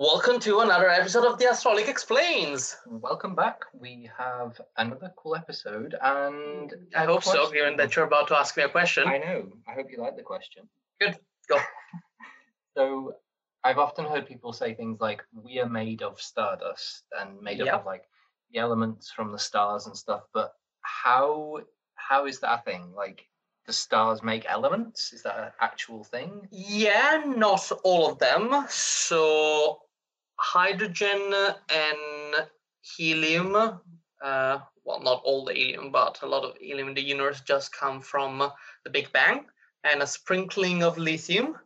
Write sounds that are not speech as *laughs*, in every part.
Welcome to another episode of the Astrolic Explains. Welcome back. We have another cool episode, and I hope so, question. given that you're about to ask me a question. I know. I hope you like the question. Good. Go. *laughs* so, I've often heard people say things like, "We are made of stardust and made Yep. up of like the elements from the stars and stuff." But how how is that a thing? Like, the stars make elements? Is that an actual thing? Yeah, not all of them. So, hydrogen and helium, uh, well, not all the helium, but a lot of helium in the universe just come from the Big Bang and a sprinkling of lithium.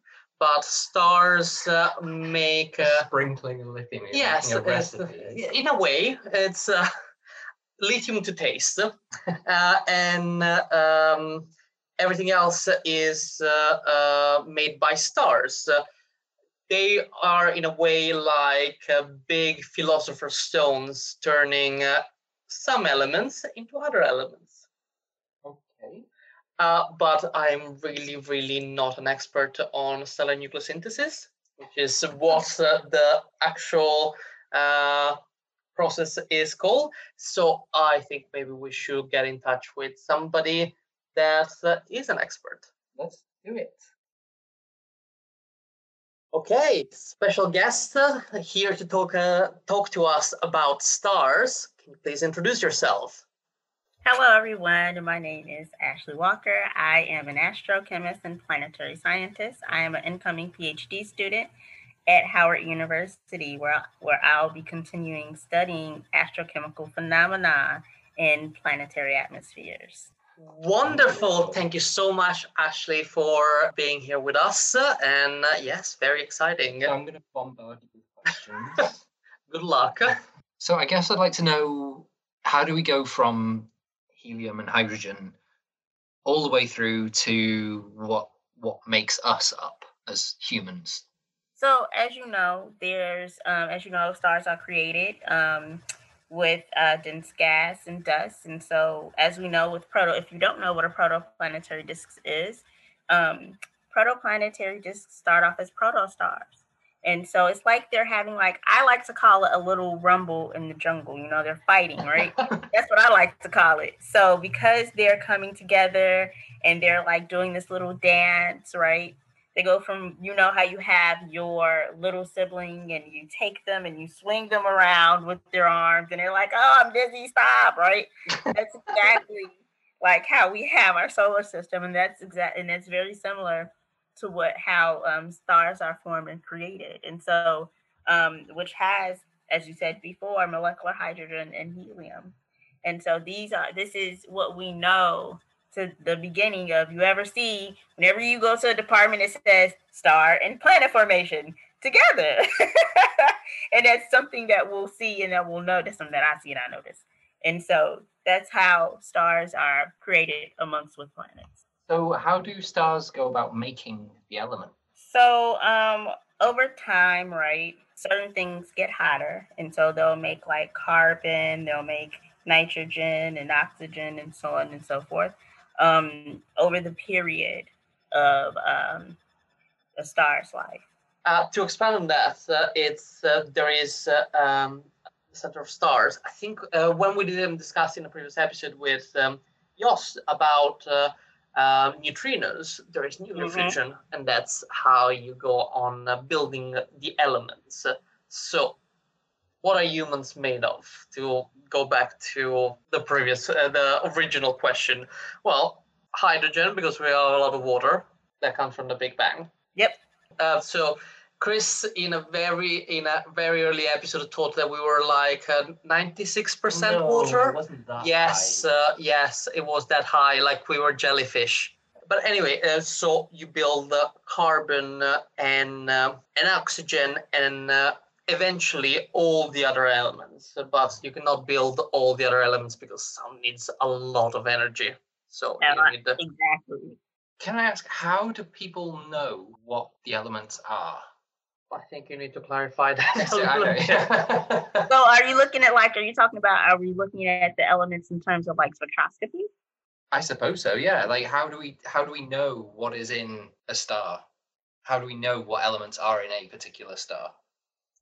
But stars uh, make. Uh, sprinkling of lithium. Yes, a uh, in a way, it's uh, *laughs* lithium to taste, *laughs* uh, and uh, um, everything else is uh, uh, made by stars. They are, in a way, like uh, big philosopher's stones, turning uh, some elements into other elements. Okay. Uh, but I'm really, really not an expert on stellar nucleosynthesis, which is what uh, the actual uh, process is called. So I think maybe we should get in touch with somebody that uh, is an expert. Let's do it. Okay, special guest uh, here to talk uh, talk to us about stars. Can you please introduce yourself? Hello, everyone. My name is Ashley Walker. I am an astrochemist and planetary scientist. I am an incoming PhD student at Howard University, where, where I'll be continuing studying astrochemical phenomena in planetary atmospheres. Wonderful. Thank you so much, Ashley, for being here with us. And uh, yes, very exciting. So I'm going to bombard you with questions. *laughs* Good luck. So I guess I'd like to know how do we go from helium and hydrogen all the way through to what what makes us up as humans? So, as you know, there's, um, as you know, stars are created um, with uh, dense gas and dust. And so, as we know with proto, if you don't know what a protoplanetary disk is, um, protoplanetary disks start off as protostars. And so it's like they're having like I like to call it a little rumble in the jungle. You know, they're fighting, right? *laughs* That's what I like to call it. So because they're coming together and they're like doing this little dance, right? They go from you know how you have your little sibling and you take them and you swing them around with their arms and they're like, "Oh, I'm dizzy, stop!" Right? That's exactly like how we have our solar system, and that's exact, and it's very similar to what how um, stars are formed and created, and so um, which has, as you said before, molecular hydrogen and helium, and so these are this is what we know to the beginning of you ever see whenever you go to a department it says star and planet formation together. *laughs* And that's something that we'll see and that we'll notice and that i see and i notice. And so that's how stars are created amongst with planets. So how do stars go about making the element? so um over time right certain things get hotter and so they'll make like carbon they'll make nitrogen and oxygen and so on and so forth um over the period of um a star's life Uh, to expand on that, uh, it's uh, there is uh, um, the center of stars. I think uh, when we didn't discuss in the previous episode with um, Jos about uh, um, neutrinos, there is nuclear Mhm. fusion, and that's how you go on uh, building the elements. So, what are humans made of? To go back to the previous, uh, the original question. Well, hydrogen, because we have a lot of water that comes from the Big Bang. Yep. Uh, so Chris, in a very in a very early episode, thought that we were like ninety six percent water. wasn't that Yes, uh, yes, it was that high, like we were jellyfish. But anyway, uh, so you build uh, carbon uh, and uh, and oxygen and uh, eventually all the other elements. But you cannot build all the other elements because some needs a lot of energy. So Yeah, you need the, exactly Can I ask how do people know what the elements are? I think you need to clarify that. *laughs* a I little know, yeah. *laughs* so are you looking at like are you talking about are we looking at the elements in terms of like spectroscopy I suppose so. Yeah. Like, how do we how do we know what is in a star? How do we know what elements are in a particular star?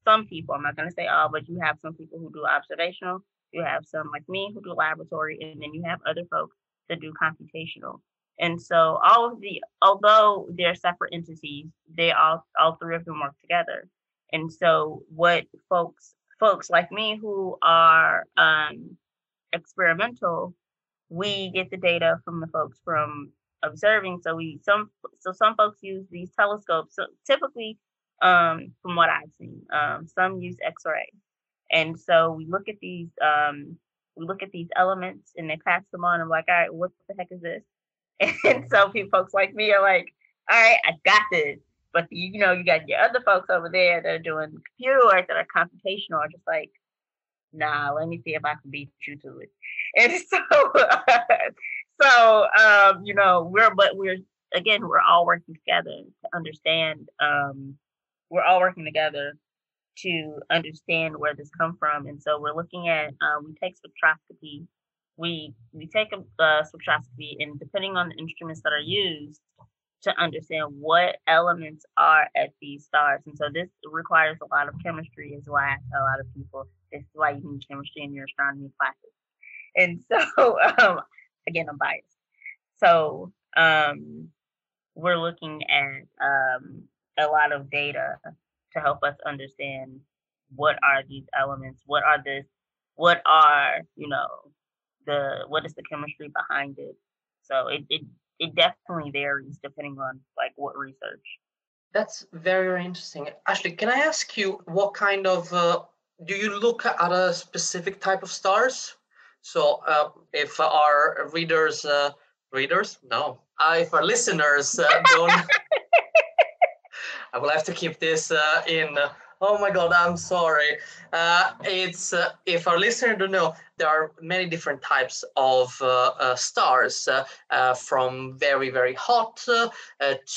Some people, I'm not going to say all, but you have some people who do observational, you have some like me who do laboratory, and then you have other folks that do computational. And so all of the, although they're separate entities, they all, all three of them work together. And so what folks, folks like me who are um, experimental, we get the data from the folks from observing. So we some so some folks use these telescopes. So typically, um, from what I've seen, um, some use X-ray, and so we look at these um, we look at these elements and they pass them on. I'm like, all right, what the heck is this? *laughs* And so people, folks like me are like, all right, I got this. But you know, you got your other folks over there that are doing computer work that are computational, are just like, nah, let me see if I can beat you to it. *laughs* And so, *laughs* so um, you know, we're but we're again, we're all working together to understand. Um, we're all working together to understand where this come from, and so we're looking at. Uh, we take spectroscopy. We we take a uh, spectroscopy, and depending on the instruments that are used, to understand what elements are at these stars. And so this requires a lot of chemistry, is why I tell a lot of people this is why you need chemistry in your astronomy classes. And *laughs* so, um, again, I'm biased. So um, we're looking at um, a lot of data to help us understand what are these elements, what are this, what are you know the what is the chemistry behind it. So it, it it definitely varies depending on like what research. That's very, very interesting. Ashley, can I ask you what kind of uh, do you look at a specific type of stars? So uh, if our readers, uh, readers, no, uh, if our listeners uh, don't, *laughs* I will have to keep this uh, in Oh my God, I'm sorry. Uh, it's uh, if our listener don't know, there are many different types of uh, uh stars, uh, uh, from very very hot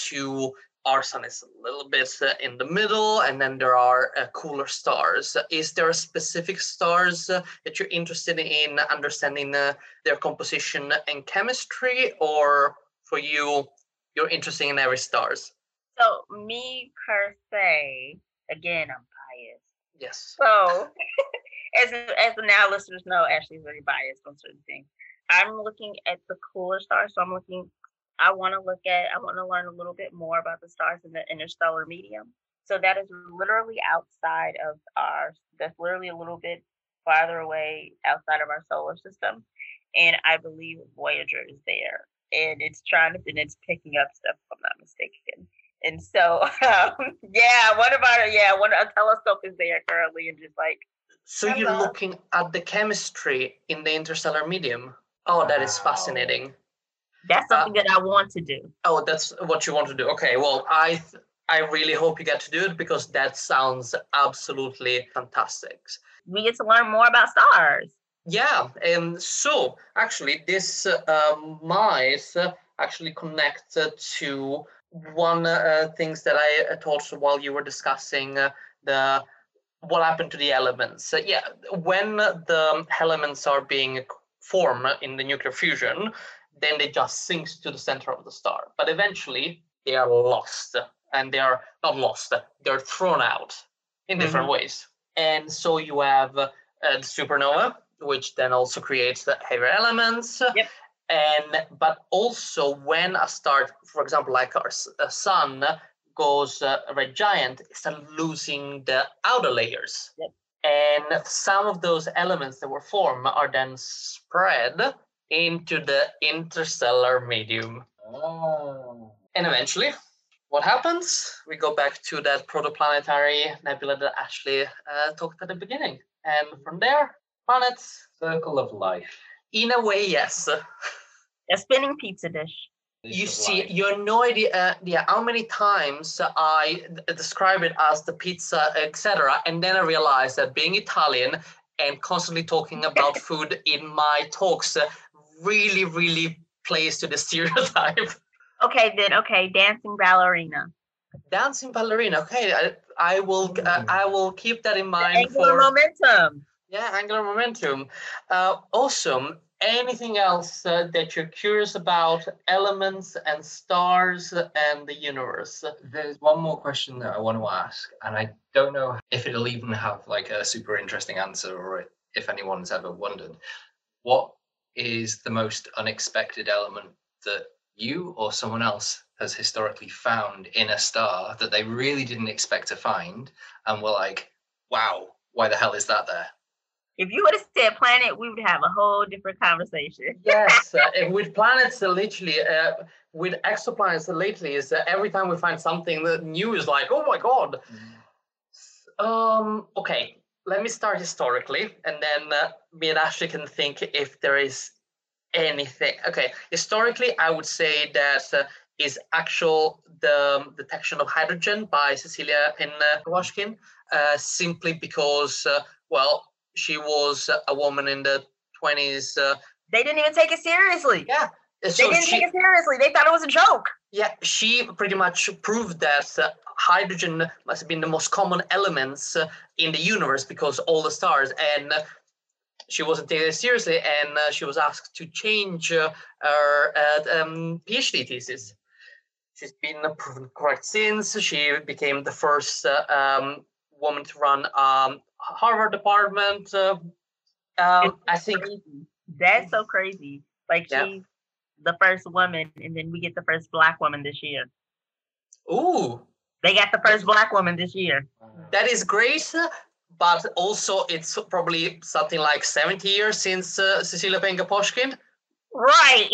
to our sun is a little bit in the middle, and then there are cooler stars. Is there specific stars that you're interested in understanding their composition and chemistry, or for you, you're interested in every stars? So me per se, again, I'm biased. Yes. So, *laughs* as as the now listeners know, Ashley's very biased on certain things. I'm looking at the cooler stars, so I'm looking. I want to look at. I want to learn a little bit more about the stars in the interstellar medium. So that is literally outside of our. That's literally a little bit farther away outside of our solar system, and I believe Voyager is there, and it's trying to and it's picking up stuff. If I'm not mistaken. And so, *laughs* um, yeah, what about it? Yeah, one a telescope is there currently, and just like. So Hello. you're looking at the chemistry in the interstellar medium. Oh, that is fascinating. That's uh, something uh, that I want to do. Oh, that's what you want to do. Okay, well, I th- I really hope you get to do it because that sounds absolutely fantastic. We get to learn more about stars. Yeah, and so actually, this uh, might actually connect to one uh, things that I uh, thought while you were discussing uh, the what happened to the elements. Uh, yeah, when the elements are being formed in the nuclear fusion, then they just sink to the center of the star. But eventually, they are lost, and they are not lost; they're thrown out in different mm-hmm. ways. And so you have uh, the supernova, which then also creates the heavier elements. Yep and but also when a star for example like our sun goes uh, red giant it's losing the outer layers yep. and some of those elements that were formed are then spread into the interstellar medium oh. and eventually what happens we go back to that protoplanetary nebula that ashley uh, talked at the beginning and from there planets circle of life in a way, yes. *laughs* A spinning pizza dish. You see, you have no idea, uh, yeah, how many times I describe it as the pizza, etc., and then I realized that being Italian and constantly talking *laughs* about food in my talks uh, really, really plays to the *laughs* stereotype. Okay, then. Okay, dancing ballerina. Dancing ballerina. Okay, I, I will. Uh, I will keep that in mind. The angular for, momentum yeah, angular momentum. Uh, awesome. Anything else uh, that you're curious about elements and stars and the universe? There's one more question that I want to ask, and I don't know if it'll even have like a super interesting answer or if anyone's ever wondered. What is the most unexpected element that you or someone else has historically found in a star that they really didn't expect to find and were like, wow, why the hell is that there? If you would have said planet, we would have a whole different conversation. yes, uh, *laughs* with planets, uh, literally, uh, with exoplanets, lately, is uh, every time we find something that new is like, oh my god. Mm. Um. Okay, let me start historically, and then uh, me and Ashley can think if there is anything. Okay, historically, I would say that uh, is actual the detection of hydrogen by Cecilia Payne-Gaposchkin, uh, simply because, uh, well, she was a woman in the 20s. Uh, they didn't even take it seriously. Yeah. So they didn't she, take it seriously. They thought it was a joke. Yeah, she pretty much proved that uh, hydrogen must have been the most common elements uh, in the universe because all the stars and uh, she wasn't taken seriously and uh, she was asked to change uh, her uh, um, PhD thesis. She's been proven correct since. She became the first um, woman to run um, Harvard department. Uh, um, I think crazy. that's so crazy. Like yeah. she's the first woman, and then we get the first black woman this year. Ooh, they got the first black woman this year. That is great, but also it's probably something like 70 years since uh, Cecilia Payne-Gaposchkin. Right.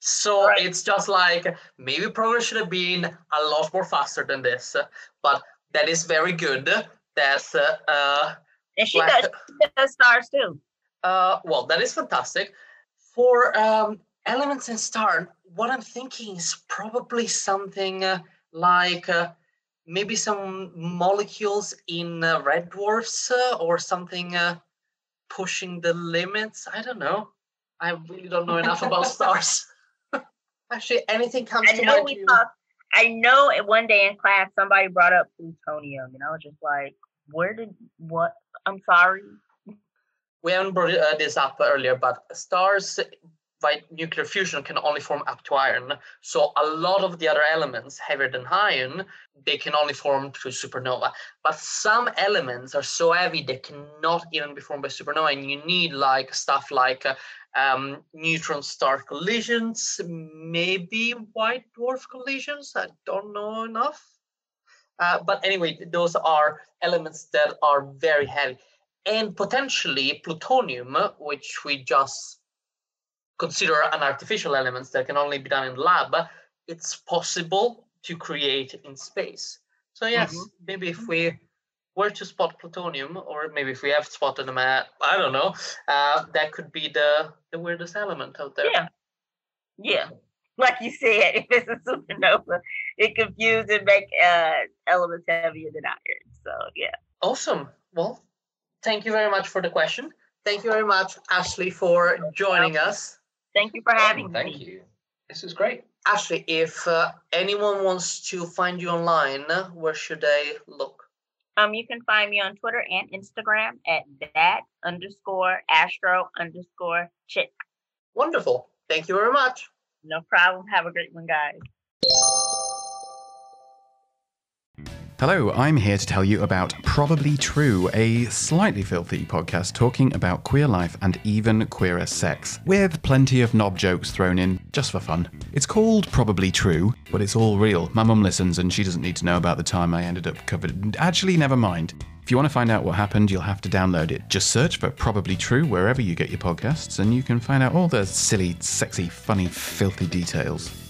So right. it's just like maybe progress should have been a lot more faster than this, but that is very good. That's uh, uh and she black, does, she does stars too. Uh, well, that is fantastic. For um, elements and star, what I'm thinking is probably something uh, like uh, maybe some molecules in uh, red dwarfs uh, or something uh, pushing the limits. I don't know. I really don't know enough about *laughs* stars. *laughs* Actually, anything comes I to know mind. We talked, I know at one day in class somebody brought up plutonium, and I was just like, "Where did what?" I'm sorry. We haven't brought uh, this up earlier, but stars by nuclear fusion can only form up to iron. So a lot of the other elements heavier than iron, they can only form through supernova. But some elements are so heavy they cannot even be formed by supernova, and you need like stuff like uh, um, neutron star collisions, maybe white dwarf collisions. I don't know enough. Uh, but anyway, those are elements that are very heavy. And potentially plutonium, which we just consider an artificial element that can only be done in the lab, it's possible to create in space. So yes, mm-hmm. maybe if we were to spot plutonium, or maybe if we have spotted them at, I don't know, uh, that could be the, the weirdest element out there. Yeah. Yeah. Like you said, *laughs* if it's a supernova, it confuses and make uh, elements heavier than iron. So yeah. Awesome. Well, thank you very much for the question. Thank you very much, Ashley, for joining us. Thank you for having thank me. Thank you. This is great. Ashley, if uh, anyone wants to find you online, where should they look? Um, you can find me on Twitter and Instagram at that underscore astro underscore chick. Wonderful. Thank you very much. No problem. Have a great one, guys. Hello, I'm here to tell you about Probably True, a slightly filthy podcast talking about queer life and even queerer sex, with plenty of knob jokes thrown in just for fun. It's called Probably True, but it's all real. My mum listens and she doesn't need to know about the time I ended up covered. Actually, never mind. If you want to find out what happened, you'll have to download it. Just search for Probably True wherever you get your podcasts, and you can find out all the silly, sexy, funny, filthy details.